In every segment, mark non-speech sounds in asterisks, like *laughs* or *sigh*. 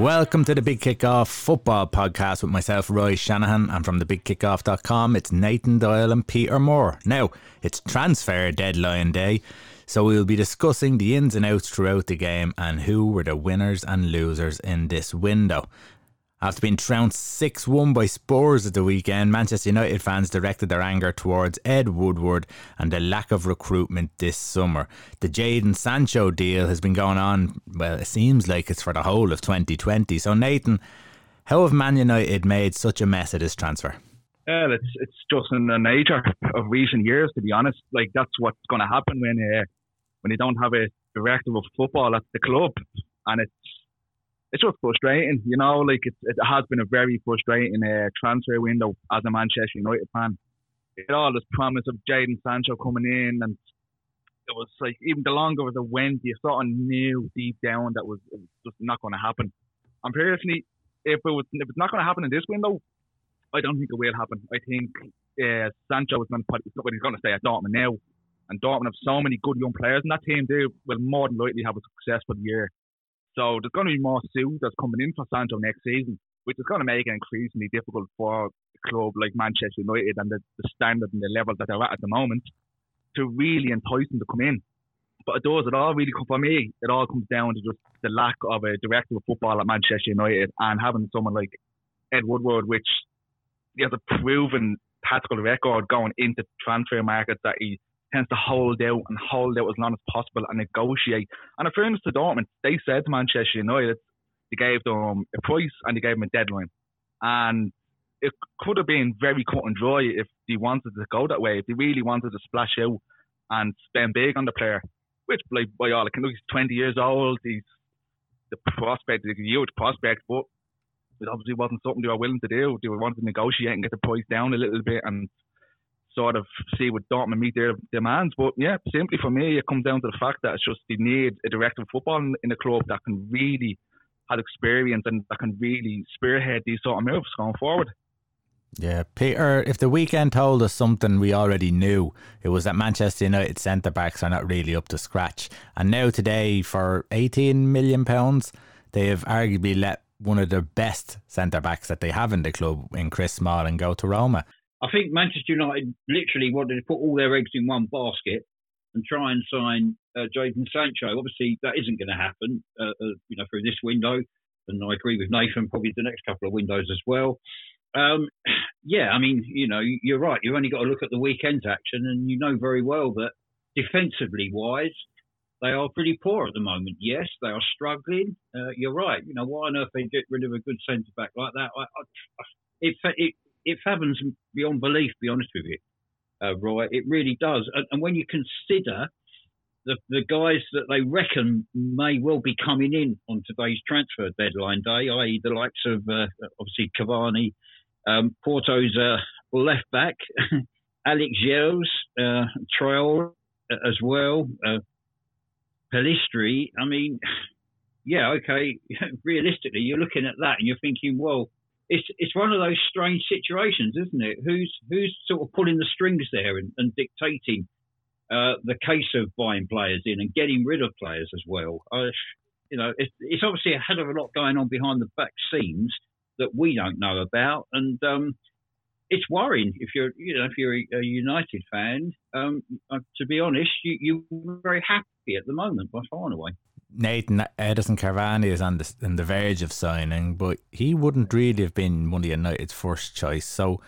Welcome to the Big Kickoff Football Podcast with myself, Roy Shanahan, and from thebigkickoff.com, it's Nathan Doyle and Peter Moore. Now, it's transfer deadline day, so we'll be discussing the ins and outs throughout the game and who were the winners and losers in this window. After being trounced 6 1 by Spurs at the weekend, Manchester United fans directed their anger towards Ed Woodward and the lack of recruitment this summer. The Jadon Sancho deal has been going on, well, it seems like it's for the whole of 2020. So, Nathan, how have Man United made such a mess of this transfer? Well, it's it's just in the nature of recent years, to be honest. Like that's what's going to happen when uh, when you don't have a director of football at the club, and it's it's just frustrating, you know. Like it, it has been a very frustrating uh, transfer window as a Manchester United fan. It all this promise of Jadon Sancho coming in, and it was like even the longer it went, you sort of knew deep down that was, it was just not going to happen. And personally, if it was if it's not going to happen in this window, I don't think it will happen. I think uh, Sancho is going to he's going to stay at Dortmund now, and Dortmund have so many good young players, and that team they will more than likely have a successful year so there's going to be more suitors coming in for Sancho next season, which is going to make it increasingly difficult for a club like Manchester United and the, the standard and the level that they're at at the moment to really entice them to come in. But it does, it all really, for me, it all comes down to just the lack of a director of football at Manchester United and having someone like Ed Woodward, which he has a proven tactical record going into transfer markets that he tends to hold out and hold out as long as possible and negotiate. And in fairness to Dortmund, they said to Manchester United, they gave them a price and they gave them a deadline. And it could have been very cut and dry if they wanted to go that way, if they really wanted to splash out and spend big on the player, which, like, by all accounts, he's 20 years old, he's the prospect, he's a huge prospect, but it obviously wasn't something they were willing to do. They wanting to negotiate and get the price down a little bit and sort of see what Dortmund meet their demands. But yeah, simply for me, it comes down to the fact that it's just they need a director of football in, in the club that can really have experience and that can really spearhead these sort of moves going forward. Yeah, Peter, if the weekend told us something we already knew, it was that Manchester United centre backs are not really up to scratch. And now, today, for £18 million, they have arguably let one of the best centre backs that they have in the club in Chris Smalling go to Roma. I think Manchester United literally wanted to put all their eggs in one basket and try and sign uh, Jadon Sancho. Obviously, that isn't going to happen, uh, uh, you know, through this window. And I agree with Nathan, probably the next couple of windows as well. Um, yeah, I mean, you know, you're right. You've only got to look at the weekend's action, and you know very well that defensively wise, they are pretty poor at the moment. Yes, they are struggling. Uh, you're right. You know, why on earth they get rid of a good centre back like that? I, I, it, it, it fathoms beyond belief. Be honest with you, uh, Roy. It really does. And, and, when you consider the the guys that they reckon may well be coming in on today's transfer deadline day, i.e., the likes of uh, obviously Cavani, um, Porto's uh, left back, *laughs* Alex Telles, uh, Traore uh, as well, uh, Pellistri. I mean. *sighs* Yeah, okay. *laughs* Realistically, you're looking at that and you're thinking, well, it's it's one of those strange situations, isn't it? Who's who's sort of pulling the strings there and, and dictating uh, the case of buying players in and getting rid of players as well? You know, it's, it's, obviously a hell of a lot going on behind the back scenes that we don't know about, and um, it's worrying if you're you know if you're a, a United fan. Um, uh, to be honest, you you're very happy at the moment by far and away. Nathan Edinson Cavani is on the on the verge of signing, but he wouldn't really have been one of United's first choice. So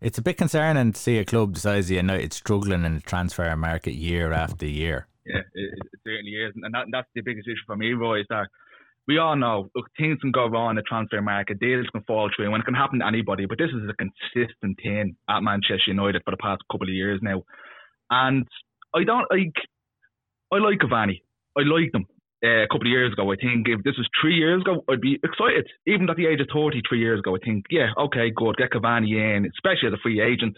it's a bit concerning to see a club the size of United struggling in the transfer market year after year. Yeah, it, it certainly is, and that, that's the biggest issue for me, Roy, is that we all know look, things can go wrong in the transfer market, deals can fall through, and it can happen to anybody. But this is a consistent thing at Manchester United for the past couple of years now, and I don't like. I like Cavani. I like them uh, a couple of years ago, I think if this was three years ago, I'd be excited. Even at the age of 30, three years ago, I think, yeah, okay, good, get Cavani in, especially as a free agent.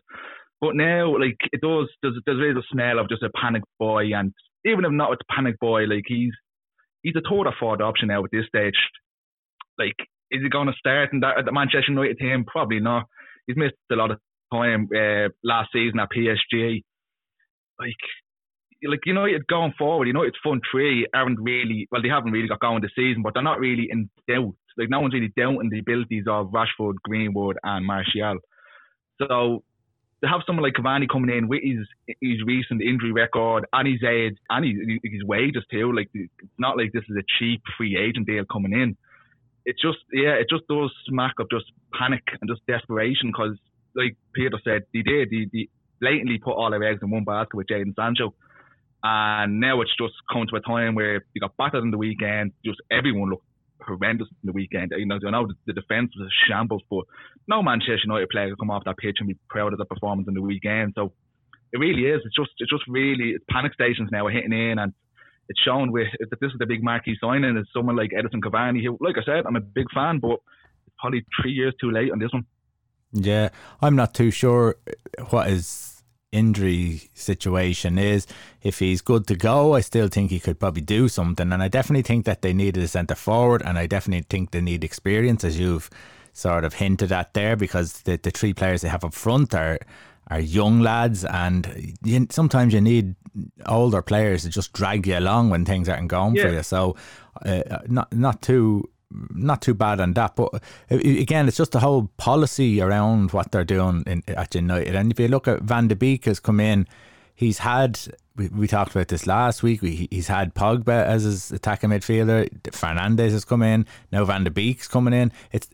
But now, like, it does, there's, there's a smell of just a panic boy. And even if not a panic boy, like, he's he's a third or fourth option now at this stage. Like, is he going to start in that, at the Manchester United team? Probably not. He's missed a lot of time uh, last season at PSG. Like, like United going forward, United's front three aren't really well. They haven't really got going this season, but they're not really in doubt. Like no one's really doubting the abilities of Rashford, Greenwood, and Martial. So to have someone like Cavani coming in with his his recent injury record and his age and his, his wages too, like it's not like this is a cheap free agent deal coming in. It just yeah, it just does smack of just panic and just desperation because like Peter said, they did they, they blatantly put all their eggs in one basket with Jadon Sancho. And now it's just come to a time where you got battered in the weekend. Just everyone looked horrendous in the weekend. You know, I know the, defence was a shambles, but no Manchester United player could come off that pitch and be proud of the performance in the weekend. So it really is. It's just, it's just really, it's panic stations now are hitting in, and it's shown with that this is the big marquee signing. Is someone like Edinson Cavani, who, like I said, I'm a big fan, but it's probably three years too late on this one. Yeah, I'm not too sure what is injury situation is. If he's good to go, I still think he could probably do something. And I definitely think that they needed a centre forward, and I definitely think they need experience, as you've sort of hinted at there, because the, the three players they have up front are are young lads, and you, sometimes you need older players to just drag you along when things aren't going yeah. for you. So, uh, not not too not too bad on that. But uh, again, it's just the whole policy around what they're doing in, at United. And if you look at Van de Beek has come in, he's had. We, we talked about this last week. We, he's had Pogba as his attacking midfielder. Fernandes has come in. Now Van de Beek's coming in. It's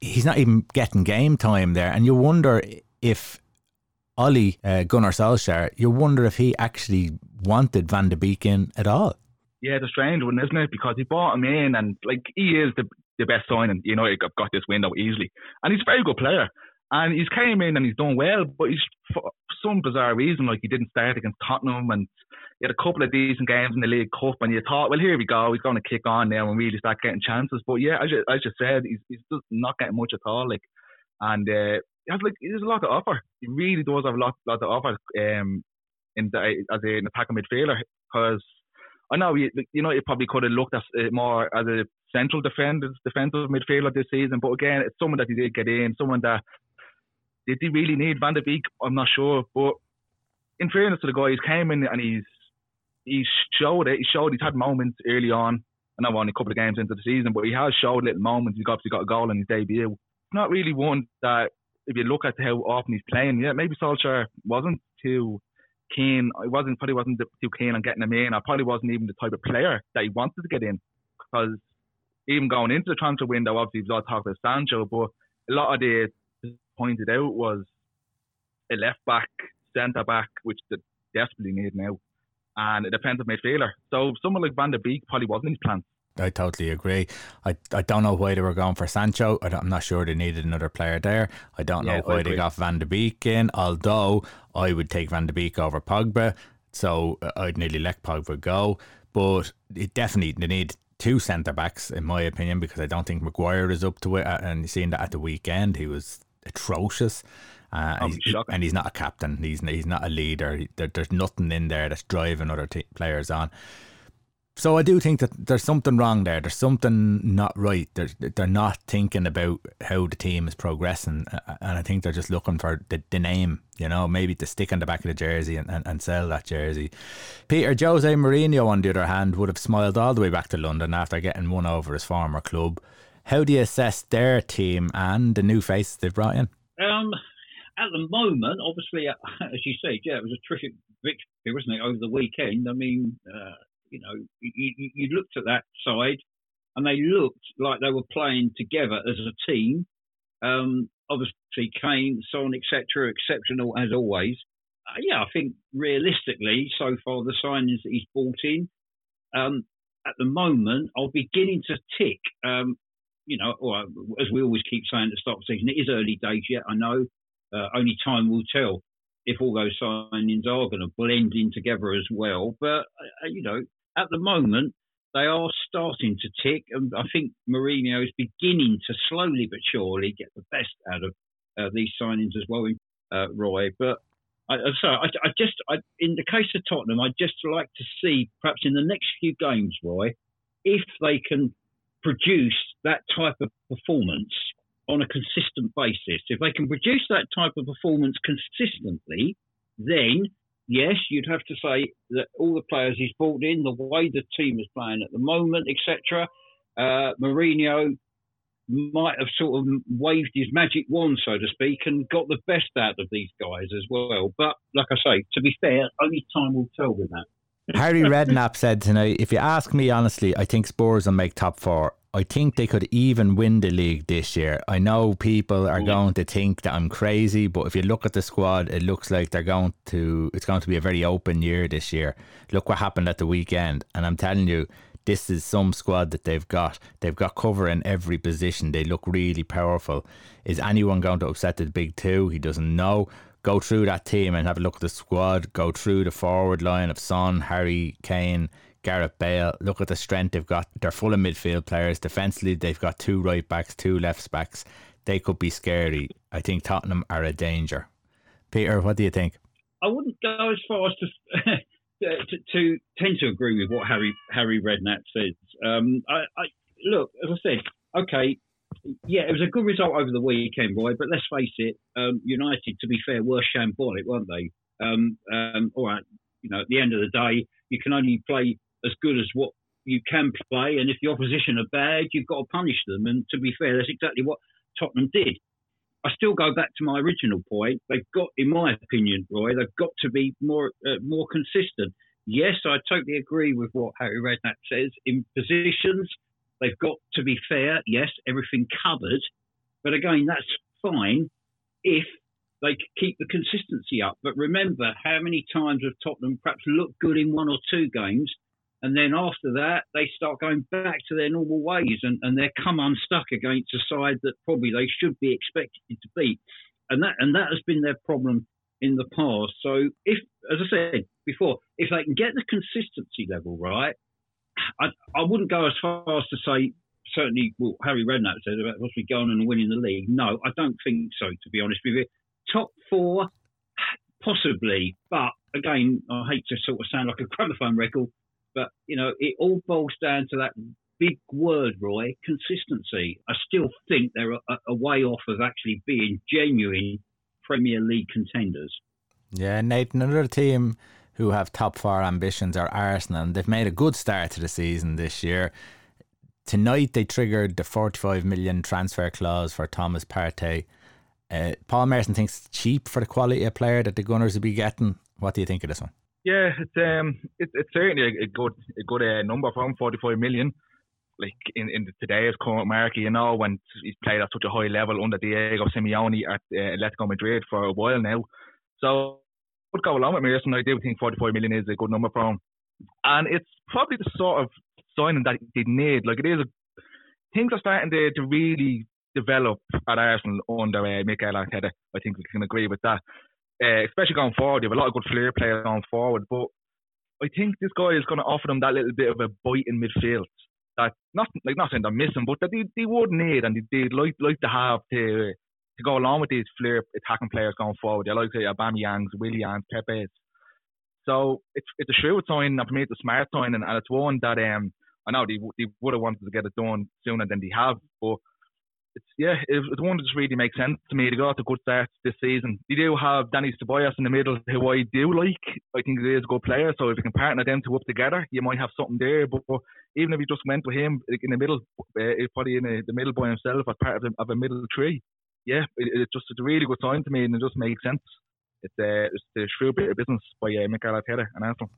he's not even getting game time there, and you wonder if Ole uh, Gunnar Solskjaer, you wonder if he actually wanted Van de Beek in at all yeah, it's a strange one, isn't it? Because he bought him in, and like he is the the best signing. You know, he got, got this window easily, and he's a very good player. And he's came in and he's done well, but he's for some bizarre reason, like he didn't start against Tottenham, and he had a couple of decent games in the League Cup, and you thought, well, here we go, he's going to kick on now and really start getting chances. But yeah, as you, as you said, he's, he's just not getting much at all. Like, and uh, he has like there's a lot to offer. He really does have a lot, lot to offer. Um, in the, as an attacking midfielder, because I know you, you know you probably could have looked at it more as a central defender, defensive midfielder this season, but again, it's someone that he did get in, someone that did he really need Van de Beek? I'm not sure, but in fairness to the guy, he's came in and he's he showed it. He showed he's had moments early on. I know only a couple of games into the season, but he has showed little moments. He's obviously got a goal in his debut. Not really one that if you look at how often he's playing, yeah, maybe Solskjaer wasn't too keen. I wasn't probably wasn't too keen on getting him in. I probably wasn't even the type of player that he wanted to get in because even going into the transfer window, obviously was all talk about Sancho, but a lot of the pointed out was a left back, centre back, which they desperately need now, and a defensive midfielder. So someone like Van de Beek probably wasn't in his plans. I totally agree. I, I don't know why they were going for Sancho. I am not sure they needed another player there. I don't know why they got Van de Beek in, although I would take Van de Beek over Pogba. So uh, I'd nearly let Pogba go. But it definitely, they need two centre backs, in my opinion, because I don't think Maguire is up to it. And seeing that at the weekend, he was atrocious. Uh, and, he's, and, he's, not a captain. He's he's not a leader. There, there's nothing in there that's driving other t- players on. So I do think that there's something wrong there. There's something not right. They're they're not thinking about how the team is progressing, and I think they're just looking for the, the name. You know, maybe to stick on the back of the jersey and, and, and sell that jersey. Peter Jose Mourinho, on the other hand, would have smiled all the way back to London after getting one over his former club. How do you assess their team and the new faces they've brought in? Um, at the moment, obviously, *laughs* as you said, yeah, it was a terrific victory, wasn't it, over the weekend? I mean. Uh, you know, you, you looked at that side and they looked like they were playing together as a team. Um, obviously, Kane, Son, etc., exceptional as always. Uh, yeah, I think realistically, so far the signings that he's brought in, um, at the moment, are beginning to tick. Um, you know, or as we always keep saying at the start of the season, it is early days yet. I know. Uh, only time will tell if all those signings are going to blend in together as well. But uh, you know, at the moment, they are starting to tick, and I think Mourinho is beginning to slowly but surely get the best out of uh, these signings as well, uh, Roy. But I, am sorry, I, I just, I, in the case of Tottenham, I'd just like to see, perhaps in the next few games, Roy, if they can produce that type of performance on a consistent basis. If they can produce that type of performance consistently, then yes, you'd have to say that all the players he's brought in, the way the team is playing at the moment, etc. Uh, Mourinho might have sort of waved his magic wand, so to speak, and got the best out of these guys as well. But like I say, to be fair, only time will tell with that. Harry Redknapp said tonight, if you ask me honestly, I think Spurs will make top four. I think they could even win the league this year. I know people are going to think that I'm crazy, but if you look at the squad, it looks like they're going to. It's going to be a very open year this year. Look what happened at the weekend, and I'm telling you, this is some squad that they've got. They've got cover in every position. They look really powerful. Is anyone going to upset the big two? He doesn't know go through that team and have a look at the squad, go through the forward line of Son, Harry Kane, Gareth Bale. Look at the strength they've got. They're full of midfield players. Defensively, they've got two right backs, two left backs. They could be scary. I think Tottenham are a danger. Peter, what do you think? I wouldn't go as far as *laughs* to to, to tend to agree with what Harry Harry Redknapp says. Um, I, I, look, as I said, okay, yeah, it was a good result over the weekend, boy. But let's face it, um, United, to be fair, were shambolic, weren't they? Um, um, all right, you know, at the end of the day, you can only play as good as what you can play, and if the opposition are bad, you've got to punish them. And to be fair, that's exactly what Tottenham did. I still go back to my original point. They've got, in my opinion, Roy, they've got to be more uh, more consistent. Yes, I totally agree with what Harry Redknapp says. In positions, they've got to be fair. Yes, everything covered, but again, that's fine if they keep the consistency up. But remember how many times have Tottenham perhaps looked good in one or two games, and then after that they start going back to their normal ways, and, and they're come unstuck against a side that probably they should be expected to beat, and that and that has been their problem in the past. So if, as I said before, if they can get the consistency level right, I, I wouldn't go as far as to say certainly well, Harry Redknapp said about possibly going and winning the league. No, I don't think so. To be honest with you, top four, possibly, but again, I hate to sort of sound like a gramophone record, you know, it all boils down to that big word, Roy, consistency. I still think they're a, a way off of actually being genuine Premier League contenders. Yeah, Nathan, another team who have top four ambitions are Arsenal, and they've made a good start to the season this year. Tonight they triggered the 45 million transfer clause for Thomas Partey. Uh, Paul Merson thinks it's cheap for the quality of player that the Gunners will be getting. What do you think of this one? Yeah, it's um, it, it's certainly a, good a good uh, number for him, 45 million. Like in, in today's current market, you know, when he's played at such a high level under Diego Simeone at uh, Atletico Madrid for a while now. So would go along with Merson. I do think 45 million is a good number for him. And it's probably the sort of signing that they need. Like, it is a, things are starting to, to really develop at Arsenal under uh, Mikel Arteta. I think we can agree with that. Uh, especially going forward, you have a lot of good flair players going forward. But I think this guy is going to offer them that little bit of a bite in midfield. That not like not saying they're missing, but that they, they would need and they, they'd like like to have to to go along with these flair attacking players going forward. I like say Aubameyangs, Willians, Pepe's. So it's it's a shrewd sign, and for me it's a smart sign, and, and it's one that um I know they they would have wanted to get it done sooner than they have, but it's yeah, it's one that just really makes sense to me. They got a good start this season. You do have Dani Ceballos in the middle, who I do like. I think he is a good player. So if you can partner them two up together, you might have something there. But, but even if you just went with him in the middle, uh, probably in the, the middle by himself as part of, the, of a middle tree, yeah, it, it's just it's a really good sign to me, and it just makes sense. It's uh, it's a shrewd bit of business by uh, Mikel Arteta and Arsenal.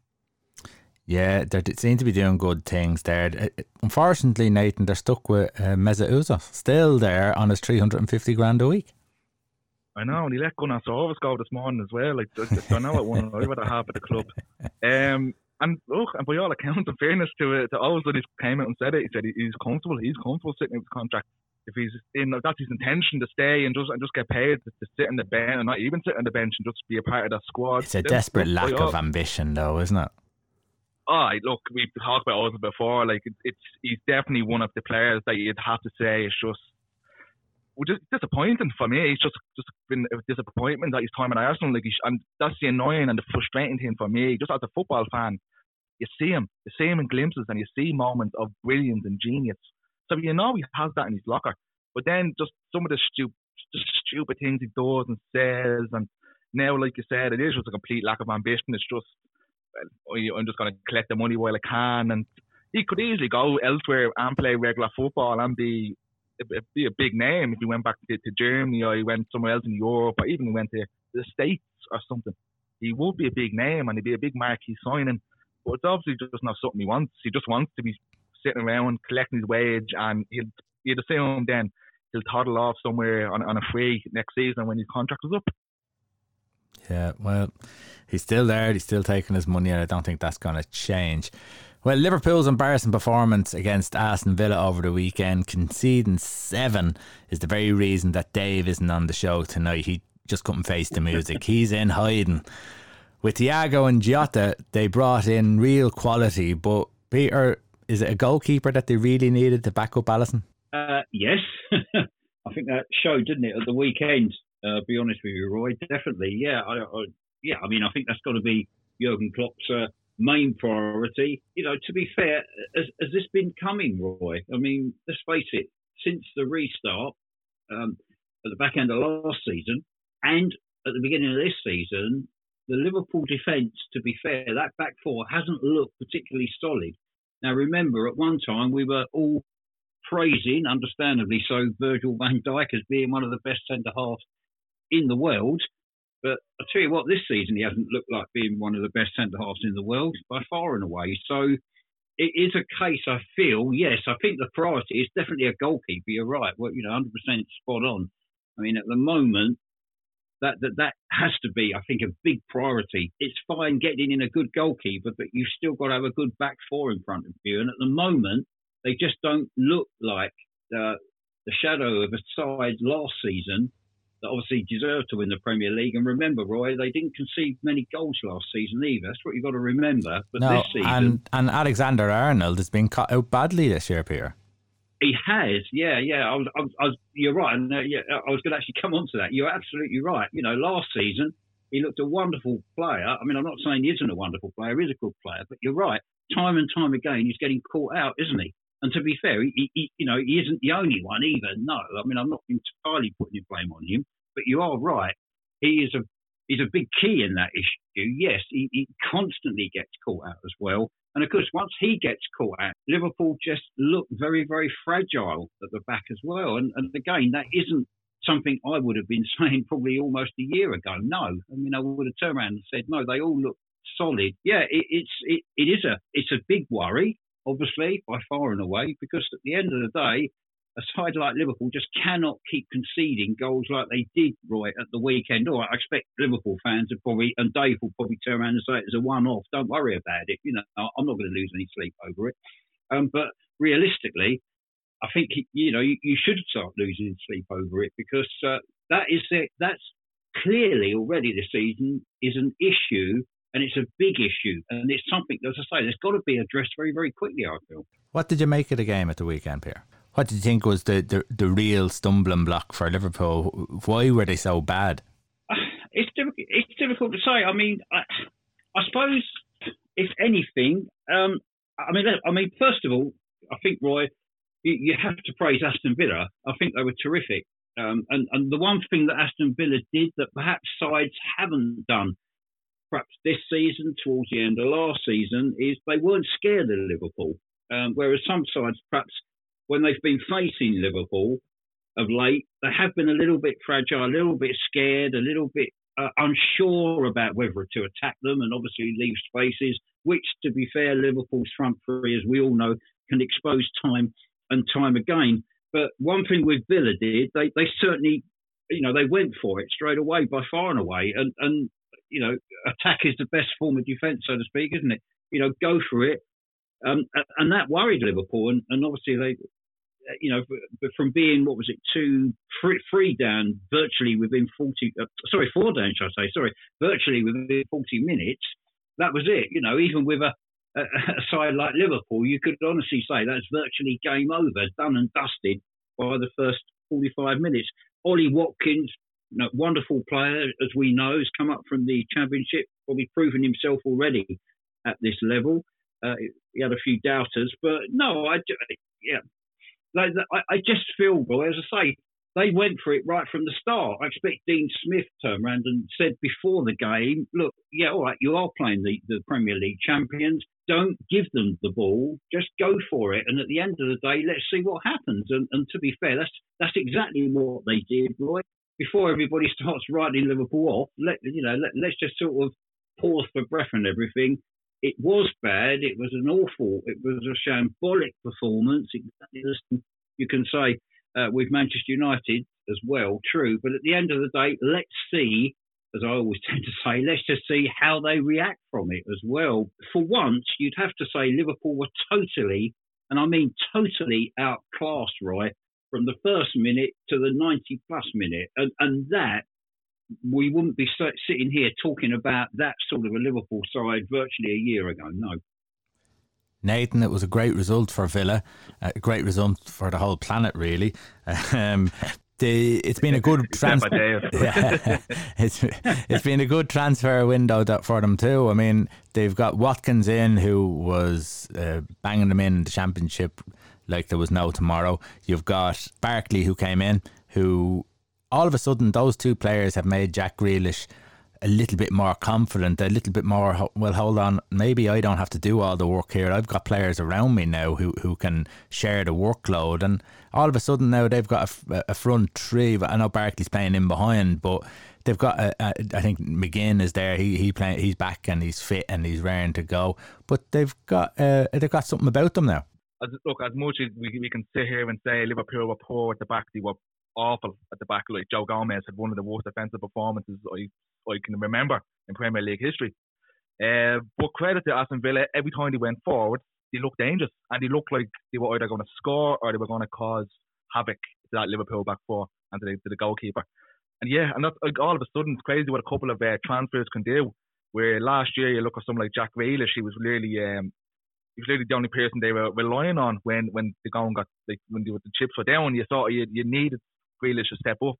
Yeah, they seem to be doing good things there. Uh, unfortunately, Nathan, they're stuck with uh, Mesut Ozil, still there on his 350 grand a week. I know, and he let Gunnar Solskjaer go this morning as well. Like, I, I know it one I would have half at the club. *laughs* Um, and look, and by all accounts, in fairness to uh, to Ozil, he came out and said it. He said he's comfortable. He's comfortable sitting in his contract if he's in that's his intention to stay and just and just get paid to, to sit in the bench and not even sit on the bench and just be a part of that squad. It's a desperate lack of ambition, though, isn't it? Oh, look, we've talked about Ozil before. Like it's, it's he's definitely one of the players that you'd have to say is just which is disappointing for me. It's just just been a disappointment that his time at Arsenal. Like, and that's the annoying and the frustrating thing for me. Just as a football fan, you see him, you see him in glimpses, and you see moments of brilliance and genius. So you know he has that in his locker. But then just some of the stupid, just stupid things he does and says, and Now, like you said, it is just a complete lack of ambition. It's just, I'm just going to collect the money while I can. And he could easily go elsewhere and play regular football and be be a big name if he went back to, to Germany or he went somewhere else in Europe or even went to the States or something. He would be a big name and he'd be a big marquee signing. But it's obviously just not something he wants. He just wants to be sitting around collecting his wage and he'll you'd assume then he'll toddle off somewhere on, on a free next season when his contract is up. Yeah, well, he's still there. He's still taking his money, and I don't think that's going to change. Well, Liverpool's embarrassing performance against Aston Villa over the weekend, conceding seven, is the very reason that Dave isn't on the show tonight. He just couldn't face the music. *laughs* He's in hiding. With Thiago and Jota, they brought in real quality, but Peter, is it a goalkeeper that they really needed to back up Alisson? Uh, yes, *laughs* I think that showed, didn't it, at the weekend? Uh, be honest with you, Roy. Definitely, yeah. I, I, yeah, I mean, I think that's got to be Jurgen Klopp's uh, main priority. You know, to be fair, has, has, this been coming, Roy? I mean, let's face it, since the restart um, at the back end of last season and at the beginning of this season, the Liverpool defence, to be fair, that back four hasn't looked particularly solid. Now, remember, at one time we were all praising, understandably so, Virgil van Dijk as being one of the best centre halves in the world. But I tell you what, this season he hasn't looked like being one of the best centre halves in the world by far and away. So it is a case I feel. Yes, I think the priority is definitely a goalkeeper. You're right. Well, you know, 100% spot on. I mean, at the moment, that that that has to be, I think, a big priority. It's fine getting in a good goalkeeper, but you've still got to have a good back four in front of you. And at the moment, they just don't look like uh, the shadow of a side last season that obviously deserve to win the Premier League. And remember, Roy, they didn't concede many goals last season either. That's what you've got to remember. But no, this season, and and Alexander Arnold has been cut out badly this year, Peter. He has, yeah, yeah. I was, I was, I was you're right, and uh, yeah, I was going to actually come on to that. You're absolutely right. You know, last season he looked a wonderful player. I mean, I'm not saying he isn't a wonderful player; he's a good player. But you're right. Time and time again, he's getting caught out, isn't he? And to be fair, he, he, you know, he isn't the only one either. No, I mean, I'm not entirely putting the blame on him, but you are right. He is a he's a big key in that issue. Yes, he, he constantly gets caught out as well. And of course, once he gets caught out, Liverpool just look very, very fragile at the back as well. And, and again, that isn't something I would have been *laughs* saying probably almost a year ago. No, I mean, I would have turned around and said, no, they all look solid. Yeah, it, it's it, it is a it's a big worry obviously, by far and away, because at the end of the day, a side like Liverpool just cannot keep conceding goals like they did, right at the weekend. Or I expect Liverpool fans are probably, and Dave will probably turn around and say it's a one-off. Don't worry about it. You know, I'm not going to lose any sleep over it. Um, but realistically, I think you know you, you, should start losing sleep over it because uh, that is it. That's clearly already this season is an issue and it's a big issue, and it's something, as I say, there's got to be addressed very, very quickly. I feel. What did you make of the game at the weekend, Pierre? What did you think was the, the, the real stumbling block for Liverpool? Why were they so bad? *sighs* It's difficult. It's difficult to say. I mean, I, I suppose if anything, um, I mean, I mean, first of all, I think Roy, you, you have to praise Aston Villa. I think they were terrific. Um, and, and the one thing that Aston Villa did that perhaps sides haven't done perhaps this season, towards the end of last season, is they weren't scared of Liverpool. Um, whereas some sides, perhaps when they've been facing Liverpool of late, they have been a little bit fragile, a little bit scared, a little bit uh, unsure about whether to attack them and obviously leave spaces, which, to be fair, Liverpool's front three, as we all know, can expose time and time again. But one thing with Villa did, they, they certainly, you know, they went for it straight away by far and away. And, and you know, attack is the best form of defence, so to speak, isn't it? You know, go for it. Um, and that worried Liverpool, and, and obviously they, you know, from being what was it, two, three, three down virtually within forty, uh, sorry, four down, should I say, sorry, virtually within forty minutes. That was it. You know, even with a, a, *laughs* a side like Liverpool, you could honestly say that's virtually game over, done and dusted by the first forty-five minutes. Ollie Watkins know, wonderful player, as we know, has come up from the championship, probably proven himself already at this level. Uh, he had a few doubters, but no, I yeah, I just feel, boy, as I say, they went for it right from the start. I expect Dean Smith turned around and said before the game, look, yeah, all right, you are playing the, the Premier League champions. Don't give them the ball. Just go for it. And at the end of the day, let's see what happens. And, and to be fair, that's that's exactly what they did, Roy. Before everybody *laughs* starts writing Liverpool off, let you know, let, let's just sort of pause for breath and everything. It was bad. It was an awful. It was a shambolic performance. Exactly you can say uh, with Manchester United as well, true. But at the end of the day, let's see, as I always *laughs* tend to say, let's just see how they react from it as well. For once, you'd have to say Liverpool were totally, and I mean totally outclassed, right, from the first minute to the 90 plus minute. And, and that, we wouldn't be sitting here talking about that sort of a Liverpool side virtually a year ago. No. Nathan, it was a great result for Villa, a great result for the whole planet, really. Um, the, it's been a good *laughs* transfer. *laughs* yeah, *laughs* it's it's been a good transfer window that, for them too. I mean, they've got Watkins in, who was uh, banging them in the championship like there was no tomorrow. You've got Barkley, who came in, who all of a sudden those two players have made Jack Grealish a little bit more confident, a little bit more, well, hold on, maybe I don't have to do all the work here. I've got players around me now who, who can share the workload. And all of a sudden now they've got a, a front three. I know Barkley's playing in behind, but they've got, a, a, I think McGinn is there. He he playing, he's back and he's fit and he's raring to go. But they've got uh, they've got something about them now. As, look, as much as we, we can sit here and say Liverpool were poor at the back, they were awful at the back. Like Joe Gomez had one of the worst defensive performances I I can remember in Premier League history. Uh, but credit to Aston Villa, every time they went forward, they looked dangerous and they looked like they were either going to score or they were going to cause havoc to that Liverpool back four and to the, to the goalkeeper. And yeah, and that's like all of a sudden it's crazy what a couple of uh, transfers can do. Where last year you look at someone like Jack Grealish, he was really um, he was really the only person they were relying on when when the going got like when the, the chips were down. You thought you, you needed Grealish to step up,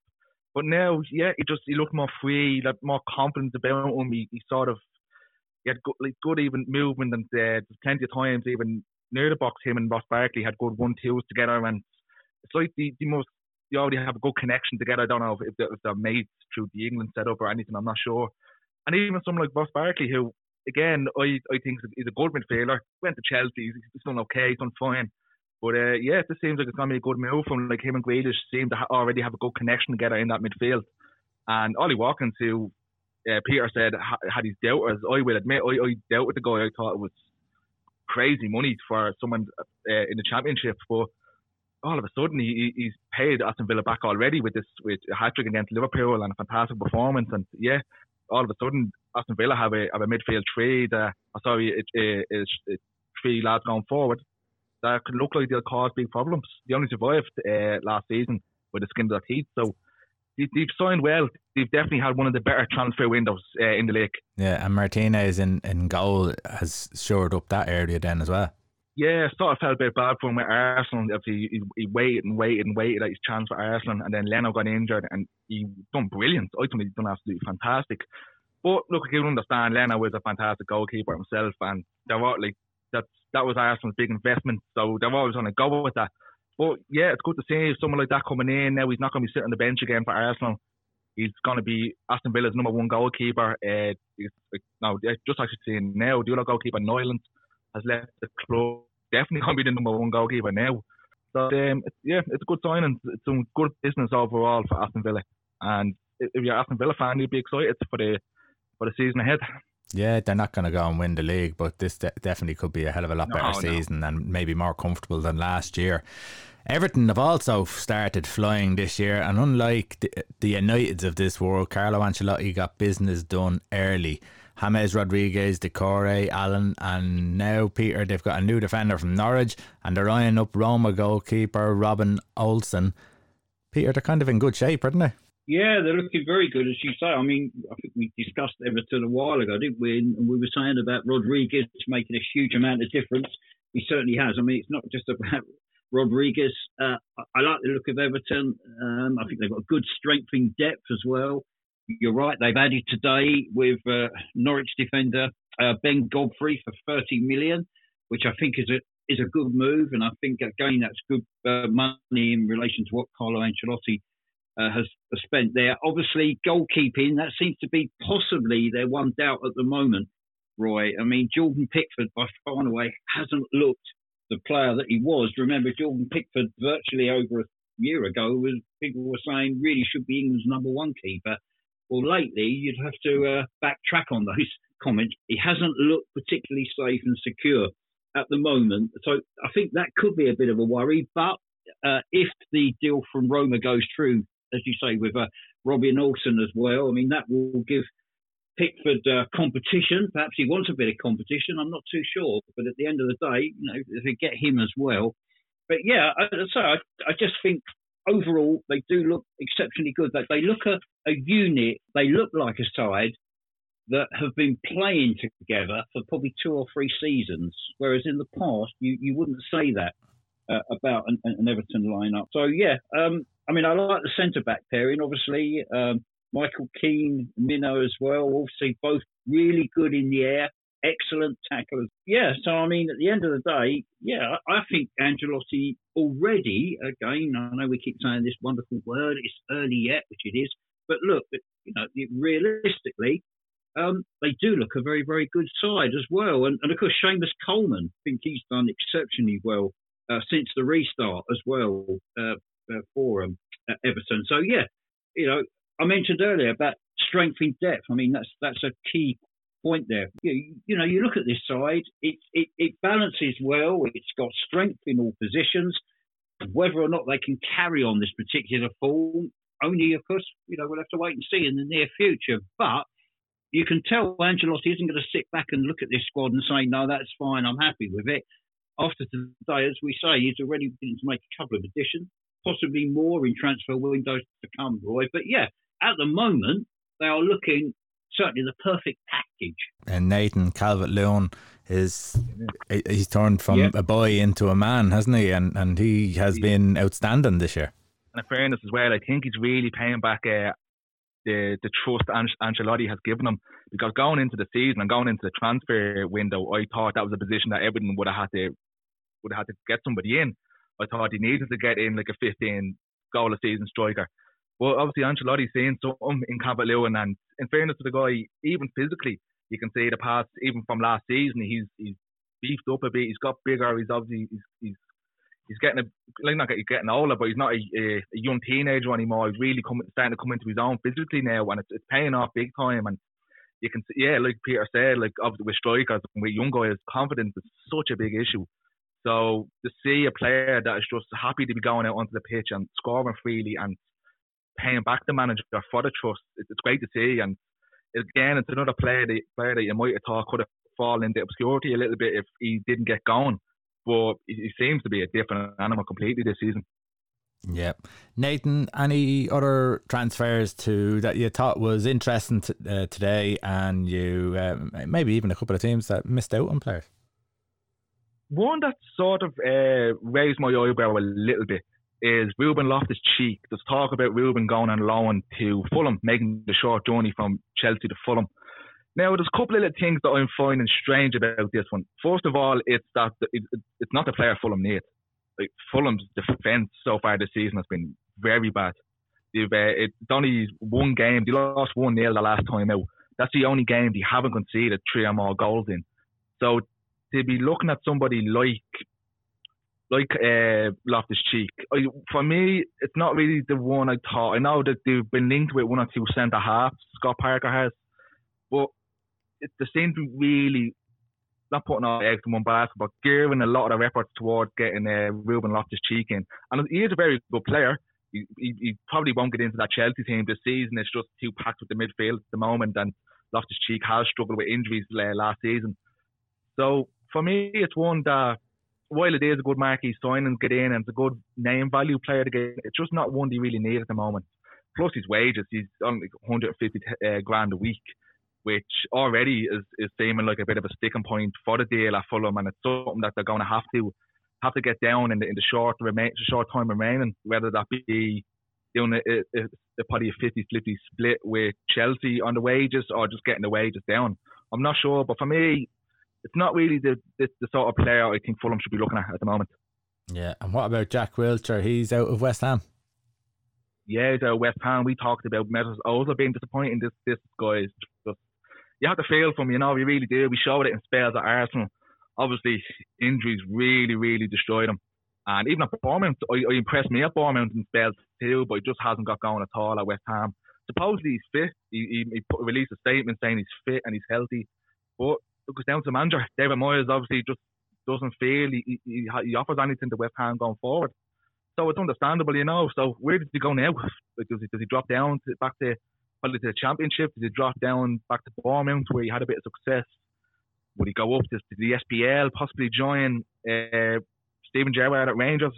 but now, yeah, he just he looked more free, had more confident about him. He, he sort of he had good, like good even movement and uh, plenty of times even near the box. Him and Ross Barkley had good one twos together, and it's like the, the most you already have a good connection together. I don't know if, if they're mates through the England setup or anything. I'm not sure. And even someone like Ross Barkley, who again I I think is a good midfielder, went to Chelsea. He's, he's done okay. He's done fine. But uh, yeah, it just seems like it's going to be a good move from like him and Grealish seem to ha- already have a good connection together in that midfield. And Ollie Watkins, who uh, Peter said ha- had his doubters, I will admit, I, I doubted the guy. I thought it was crazy money for someone uh, in the championship, but all of a sudden he, he's paid Aston Villa back already with this with a hat trick against Liverpool and a fantastic performance. And yeah, all of a sudden Aston Villa have a have a midfield three. Uh, sorry, it, it, it's three lads going forward that could look like they'll cause big problems. They only survived uh, last season with the skin of their teeth. So they, have signed well. They've definitely had one of the better transfer windows uh, in the league. Yeah, and Martinez in, in goal has shored up that area then as well. Yeah, I sort of felt a bit bad for him with Arsenal. Obviously, he, he waited and waited and waited at his chance for Arsenal, and then Leno got injured, and he done brilliant. I think he's done absolutely fantastic. But look, you understand, Leno was a fantastic goalkeeper himself, and there were like that's that was Arsenal's big investment, so they're always going to go with that. But yeah, it's good to see someone like that coming in. Now he's not going to be sitting on the bench again for Arsenal. He's going to be Aston Villa's number one goalkeeper. Uh, no, just actually saying now, the other goalkeeper, Nyland, has left the club. Definitely to be the number one goalkeeper now. So um, it's, yeah, it's a good sign and it's some good business overall for Aston Villa. And if you're Aston Villa fan, you'd be excited for the for the season ahead. Yeah, they're not going to go and win the league, but this de- definitely could be a hell of a lot no, better season no. and maybe more comfortable than last year. Everton have also started flying this year, and unlike the, the Uniteds of this world, Carlo Ancelotti got business done early. James Rodriguez, Doucouré, Allen, and now Peter, they've got a new defender from Norwich, and they're eyeing up Roma goalkeeper Robin Olsen. Peter, they're kind of in good shape, aren't they? Yeah, they're looking very good, as you say. I mean, I think we discussed Everton a while ago, didn't we? And we were saying about Rodriguez making a huge amount of difference. He certainly has. I mean, it's not just about *laughs* Rodriguez. Uh, I like the look of Everton. Um, I think they've got a good strength in depth as well. You're right. They've added today with uh, Norwich defender uh, Ben Godfrey for 30 million, which I think is a is a good move. And I think again that's good uh, money in relation to what Carlo Ancelotti uh, has, has spent there. Obviously, goalkeeping that seems to be possibly their one doubt at the moment. Roy, I mean, Jordan Pickford by far and away hasn't looked the player that he was. Remember, Jordan Pickford virtually over a year ago was people were saying really should be England's number one keeper. Well, lately you'd have to uh, backtrack on those *laughs* comments. He hasn't looked particularly safe and secure at the moment, so I think that could be a bit of a worry. But uh, if the deal from Roma goes through, as you say, with uh, Robbie Olsen as well, I mean that will give Pickford uh, competition. Perhaps he wants a bit of competition. I'm not too sure, but at the end of the day, you know, if they get him as well. But yeah, so I, I just think overall they do look exceptionally good. That they look a, a unit. They look like a side that have been playing together for probably two or three seasons, whereas in the past you, you wouldn't say that uh, about an, an, Everton lineup. So yeah, um, I mean I like the centre back pairing. Obviously, um, Michael Keane, Mina as well. Obviously, both really good in the air, excellent tacklers. Yeah, so I mean, at the end of the day, yeah, I think Ancelotti already, again, I know we keep saying this wonderful word, it's early yet, which it is, but look, you know, realistically, um, they do look a very, very good side as well. And, and of course, Seamus Coleman, I think he's done exceptionally well uh, since the restart as well uh, uh, for um, Everton. So, yeah, you know, I mentioned earlier about strength in depth. I mean, that's that's a key point there. You, you know, you look at this side, it, it, it balances well, it's got strength in all positions. Whether or not they can carry on this particular form, only, of course, you know, we'll have to wait and see in the near future. But you can tell Ancelotti isn't going to sit back and look at this squad and say, no, that's fine, I'm happy with it. After today, as we say, he's already beginning to make a couple of additions, possibly more in transfer windows to come, Roy. But yeah, at the moment, they are looking certainly the perfect package. And Nathan Calvert Lewin is he's turned from a boy into a man, hasn't he? And and he has been outstanding this year. And in fairness as well, I think he's really paying back uh, the the trust Ancelotti has given him because going into the season and going into the transfer window, I thought that was a position that Everton would have had to would have had to get somebody in. I thought he needed to get in like a 15 goal a season striker. Well, obviously Ancelotti's saying something in Calvert Lewin, and in fairness to the guy, even physically, you can see the past, even from last season, he's he's beefed up a bit. He's got bigger. He's obviously he's he's, he's getting a like not getting, getting older, but he's not a, a, a, young teenager anymore. He's really coming starting to come into his own physically now, and it's, it's paying off big time. And you can see, yeah, like Peter said, like obviously with strikers and with young guys, confidence is such a big issue. So to see a player that is just happy to be going out onto the pitch and scoring freely and paying back the manager for the trust. It's, it's great to see, and again, it's another player that player that you might have thought could have fallen into obscurity a little bit if he didn't get going. But he seems to be a different animal completely this season. Yeah, Nathan. Any other transfers to that you thought was interesting t- uh, today, and you uh, maybe even a couple of teams that missed out on players? One that sort of uh, raised my eyebrow a little bit is Ruben Loftus Cheek. There's talk about Ruben going on loan to Fulham, making the short journey from Chelsea to Fulham. Now, there's a couple of little things that I'm finding strange about this one. First of all, it's that it's not the player Fulham need. Like Fulham's defence so far this season has been very bad. They've uh, it's only one game. They lost one nil the last time out. That's the only game they haven't conceded three or more goals in. So to be looking at somebody like like uh, Loftus Cheek. For me, it's not really the one I thought. I know that they've been linked with one or two centre halves. Scott Parker has, but it, they seem to really not putting all eggs in one basket, but giving a lot of efforts towards getting uh, Ruben Loftus Cheek in. And he is a very good player. He, he, he, probably won't get into that Chelsea team this season. It's just too packed with the midfield at the moment, and Loftus Cheek has struggled with injuries uh, last season. So for me, it's one that while it is a good marquee signing, get in and it's a good name value player to get, it's just not one they really need at the moment. Plus his wages, he's on like 150 uh, grand a week, which already is, is seeming like a bit of a sticking point for the deal at Fulham, and it's something that they're going to have to have to get down in the in the short remain short time remaining, whether that be doing a, a, a probably a 50 50 split with Chelsea on the wages or just getting the wages down. I'm not sure, but for me, it's not really the, the, the sort of player I think Fulham should be looking at at the moment. Yeah, and what about Jack Wilshere? He's out of West Ham. years at West Ham, we talked about Mesut Ozil being disappointing. This this guy is just you have to feel for him, you know, we really do. We showed it in spells at Arsenal. Obviously, injuries really, really destroyed him. And even at Bournemouth, I, I impressed me at Bournemouth in spells too, but he just hasn't got going at all at West Ham. Supposedly he's fit. He, he, he put, released a statement saying he's fit and he's healthy. But it down to the manager. *laughs* David Moyes obviously just doesn't feel he, he, he offers anything to West Ham going forward. So it's understandable, you know. So where does he go now? *laughs* Does he does he drop down to, back to probably to the championship? Does he drop down back to Bournemouth where he had a bit of success? Would he go up to, to the SPL, possibly join uh, Steven Gerrard at Rangers?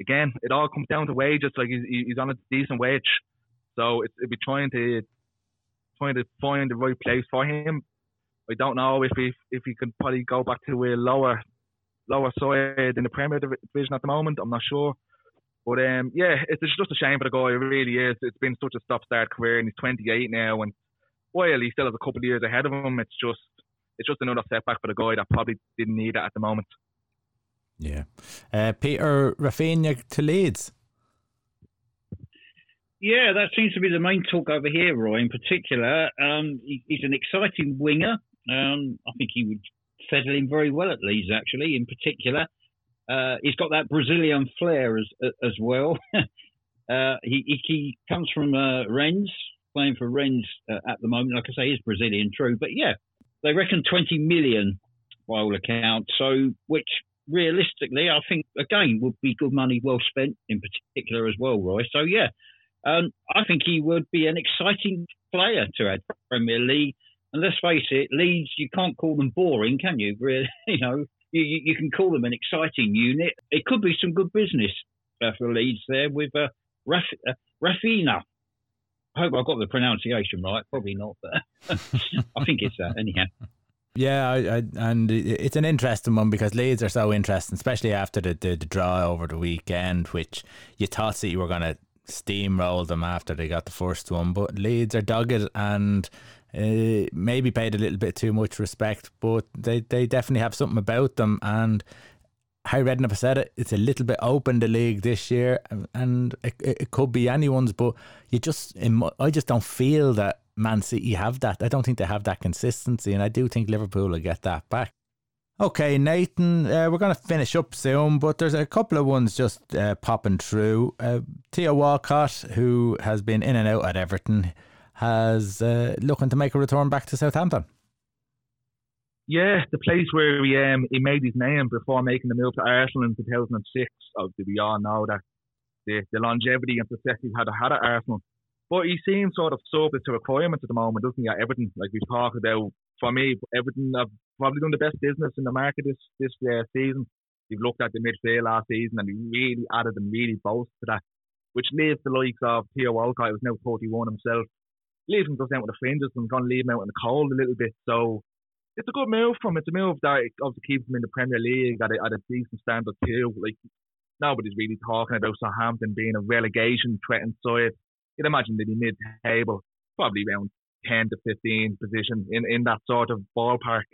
Again, it all comes down to wages. Like he's, he's on a decent wage, so it'd be trying to trying to find the right place for him. I don't know if he if he can probably go back to a lower lower side in the Premier Division at the moment. I'm not sure. But um, yeah, it's just a shame for the guy. It really is. It's been such a stop-start career, and he's 28 now. And while he still has a couple of years ahead of him, it's just it's just another setback for the guy that probably didn't need it at the moment. Yeah, uh, Peter Raphinha to Leeds. Yeah, that seems to be the main talk over here, Roy. In particular, um, he, he's an exciting winger. Um, I think he would settle in very well at Leeds, actually. In particular, uh, he's got that Brazilian flair as as well. *laughs* uh, he, he comes from uh, Rennes, playing for Rennes uh, at the moment. Like I say, he's Brazilian, true, but yeah, they reckon 20 million by all accounts. So, which realistically, I think again would be good money well spent, in particular as well, Roy. So yeah, um, I think he would be an exciting player to add Premier League. And let's face it, Leeds, you can't call them boring, can you? Really, *laughs* you know, you, you can call them an exciting unit. It could be some good business uh, for Leeds there with uh, Raf, uh, Raphinha. I hope I got the pronunciation right. Probably not, but *laughs* I think it's that anyhow. Yeah, I, I, and it's an interesting one because Leeds are so interesting, especially after the, the, the draw over the weekend, which you thought that you were going to steamroll them after they got the first one. But Leeds are dogged and uh, maybe paid a little bit too much respect, but they, they definitely have something about them. And Harry Redknapp said it, it's a little bit open the league this year, and it, it could be anyone's. But you just, I just don't feel that Man City have that. I don't think they have that consistency, and I do think Liverpool will get that back. Okay, Nathan, uh, we're going to finish up soon, but there's a couple of ones just uh, popping through. Uh, Theo Walcott, who has been in and out at Everton, has uh, looking to make a return back to Southampton. Yeah, the place where he um, he made his name before making the move to Arsenal in 2006. Obviously, we all know that the, the longevity and success he had had at Arsenal. But he seems sort of subject to requirements at the moment, doesn't he? At Everton, like we've talked about. For me, Everton have probably done the best business in the market this this uh, season. We've looked at the midfield last season, and he really added and really boasted to that, which leaves the likes of Theo Walcott, who's now 41 himself, leaves him just out with the fringes and going to leave him out in the cold a little bit. So it's a good move from him. It's a move that obviously keeps him in the Premier League at a, at a decent standard too. Like nobody's really talking about Southampton being a relegation threatened side. You'd imagine they'd be mid table, probably around 10 to 15 position in, in that sort of ballpark.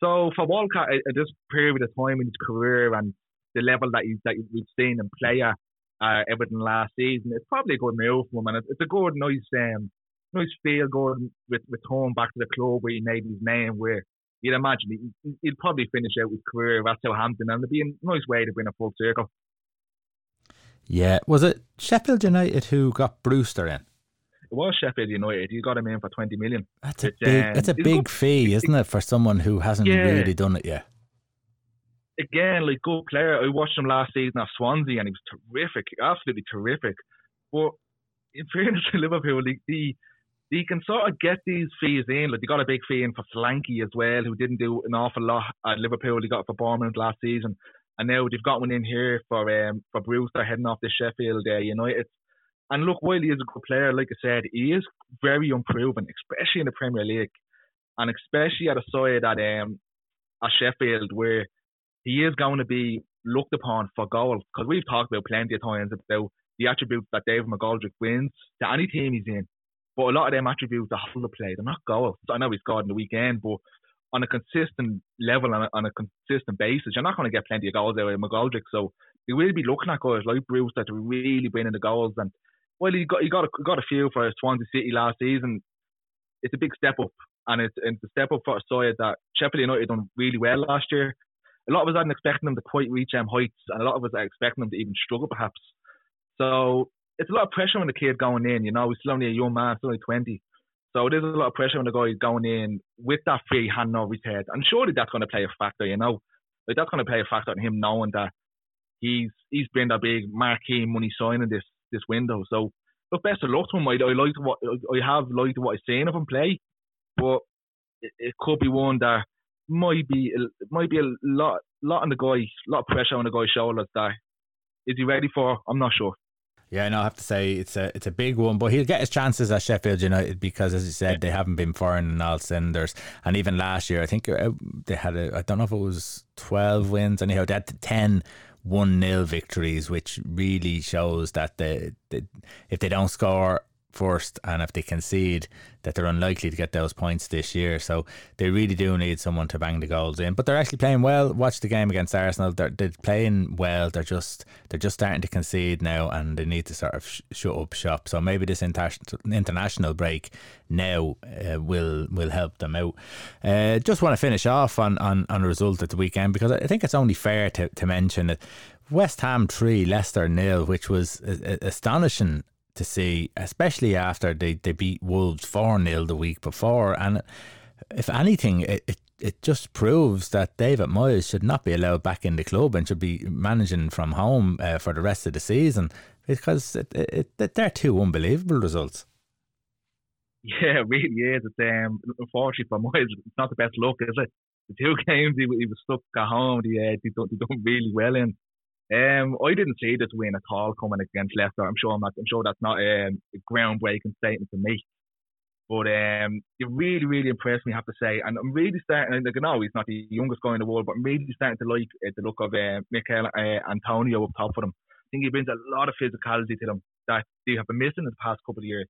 So for Walcott at this period of time in his career and the level that he's that we've seen him play at uh, Everton last season, it's probably a good move for him, and it's, a good, nice um, nice feel going with return back to the club where he made his name. Where you'd imagine he, he'd probably finish out his career at Southampton, and it'd be a nice way to bring a full circle. Yeah, was it Sheffield United who got Brewster in? It was Sheffield United. You got him in for twenty million. That's a big. Um, that's a big good, fee, isn't it, for someone who hasn't yeah. really done it yet? Again, like good player. I watched him last season at Swansea, and he was terrific, absolutely terrific. But in fairness to Liverpool, the, the you can sort of get these fees in. Like they got a big fee in for Solanke as well, who didn't do an awful lot at Liverpool. He got for Bournemouth last season, and now they've got one in here for um for Brewster heading off to Sheffield uh, United. And look, while he is a good player, like I said, he is very unproven, especially in the Premier League, and especially at a side at um at Sheffield where he is going to be looked upon for goals. Because we've talked about plenty of times about the attributes that David McGoldrick wins to any team he's in. But a lot of them attributes are the play. They're not goals. I know he scored in the weekend, but on a consistent level and on a consistent basis, you're not going to get plenty of goals out of McGoldrick. So we will be looking at guys like Brewster to really bring in the goals. And well, he got he got a, got a few for Swansea City last season. It's a big step up, and it's, it's a step up for a side that Sheffield United done really well last year. A lot of us hadn't expecting them to quite reach them heights, and a lot of us are expecting them to even struggle perhaps. So it's a lot of pressure on the kid going in. You know, he's still only a young man, still only twenty. So is a lot of pressure on the guy going in with that free hand over his head, and surely that's going to play a factor. You know, like that's going to play a factor in him knowing that he's he's been a big marquee money signing this this window. So look, best of luck to him. I, I liked what I have liked what I've seen of him play, but it, it could be one that might be might be a lot lot on the guy, lot of pressure on the guy's shoulders. That is he ready for? I'm not sure. Yeah, no, I have to say it's a it's a big one, but he'll get his chances at Sheffield United because, as you said, they haven't been firing in all cylinders. And even last year, I think uh, they had a I don't know if it was twelve wins, anyhow they had ten 1 0 victories, which really shows that they, they, if they don't score first and if they concede that they're unlikely to get those points this year. So they really do need someone to bang the goals in. But they're actually playing well. Watch the game against Arsenal. They're, they're playing well. They're just they're just starting to concede now and they need to sort of sh- shut up shop. So maybe this inter- international break now uh, will will help them out. Uh, just want to finish off on, on, on a result at the weekend because I think it's only fair to, to mention that West Ham 3, Leicester nil, which was astonishing to see, especially after they, they beat Wolves 4 0 the week before. And if anything, it, it, it just proves that David Moyes should not be allowed back in the club and should be managing from home uh, for the rest of the season because it, it, it, they're two unbelievable results. Yeah, it *laughs* really is. It's, um, unfortunately for Moyes, it's not the best luck, is it? The two *laughs* games he, he was stuck at home, he, uh, he, done, he done really well in. Um, I didn't see this win at all coming against Leicester. I'm sure I'm, not, I'm sure that's not um, a groundbreaking statement to me. But um, it really, really impressed me, I have to say. And I'm really starting, like, I know he's not the youngest guy in the world, but I'm really starting to like uh, the look of uh, Michail uh, Antonio up top for them. I think he brings a lot of physicality to them that they have been missing in the past couple of years.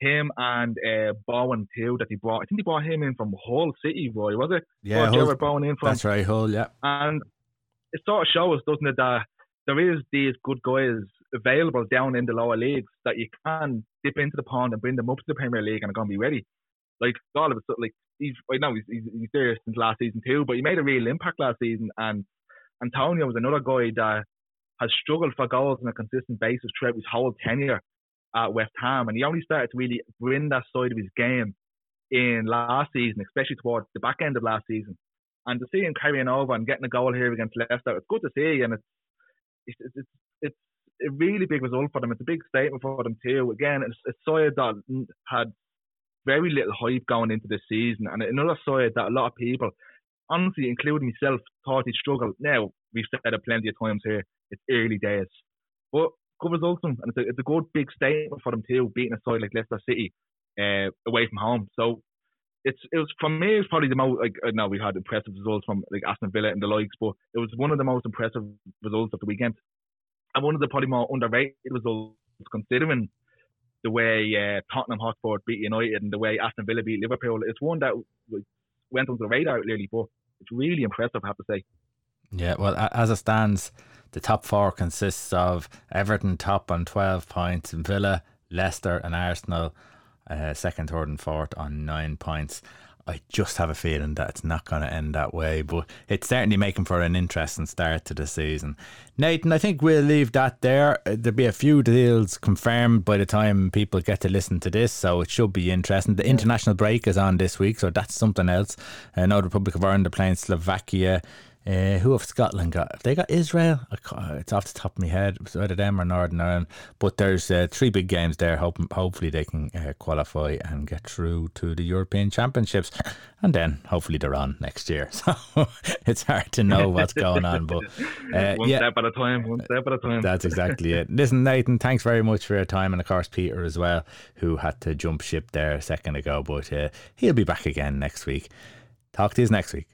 Him and uh, Bowen too, that he brought. I think he brought him in from Hull City, boy, was it? Yeah, Hull, Bowen in from. That's right, Hull. Yeah. And it sort of shows, doesn't it, that there is these good guys available down in the lower leagues that you can dip into the pond and bring them up to the Premier League and are going to be ready. Like all of it, like he's right now he's, he's, he's there since last season too, but he made a real impact last season. And Antonio was another guy that has struggled for goals on a consistent basis throughout his whole tenure at West Ham, and he only started to really bring that side of his game in last season, especially towards the back end of last season. And to see him carrying over and getting a goal here against Leicester, it's good to see, and it's it's, it's, it's a really big result for them. It's a big statement for them too. Again, it's a side that had very little hype going into this season, and another side that a lot of people, honestly, including myself, thought he'd struggle. Now we've said it plenty of times here. It's early days, but good results, and it's a, it's a good big statement for them too, beating a side like Leicester City uh, away from home. So it's it was for me it's probably the most like I know we had impressive results from like Aston Villa and the likes, but it was one of the most impressive results of the weekend, and one of the probably more underrated results considering the way uh, Tottenham Hotspur beat United and the way Aston Villa beat Liverpool. It's one that went under the radar really, but it's really impressive, I have to say. Yeah, well, as it stands, the top four consists of Everton top on twelve points, Villa, Leicester, and Arsenal uh, second, third, and fourth on nine points. I just have a feeling that it's not going to end that way, but it's certainly making for an interesting start to the season. Nathan, I think we'll leave that there. Uh, there'll be a few deals confirmed by the time people get to listen to this, so it should be interesting. The international break is on this week, so that's something else. I know the Republic of Ireland are playing Slovakia uh, who have Scotland got? Have they got Israel? It's off the top of my head. It's either them or Northern Ireland. But there's uh, three big games there. Hope, hopefully they can uh, qualify and get through to the European Championships. And then hopefully they're on next year. *laughs* So it's hard to know what's going on. But *laughs* uh, one yeah, step at a time, one step at a time. That's exactly it. Listen, Nathan, thanks very much for your time. And of course, Peter as well, who had to jump ship there a second ago. But uh, he'll be back again next week. Talk to you next week.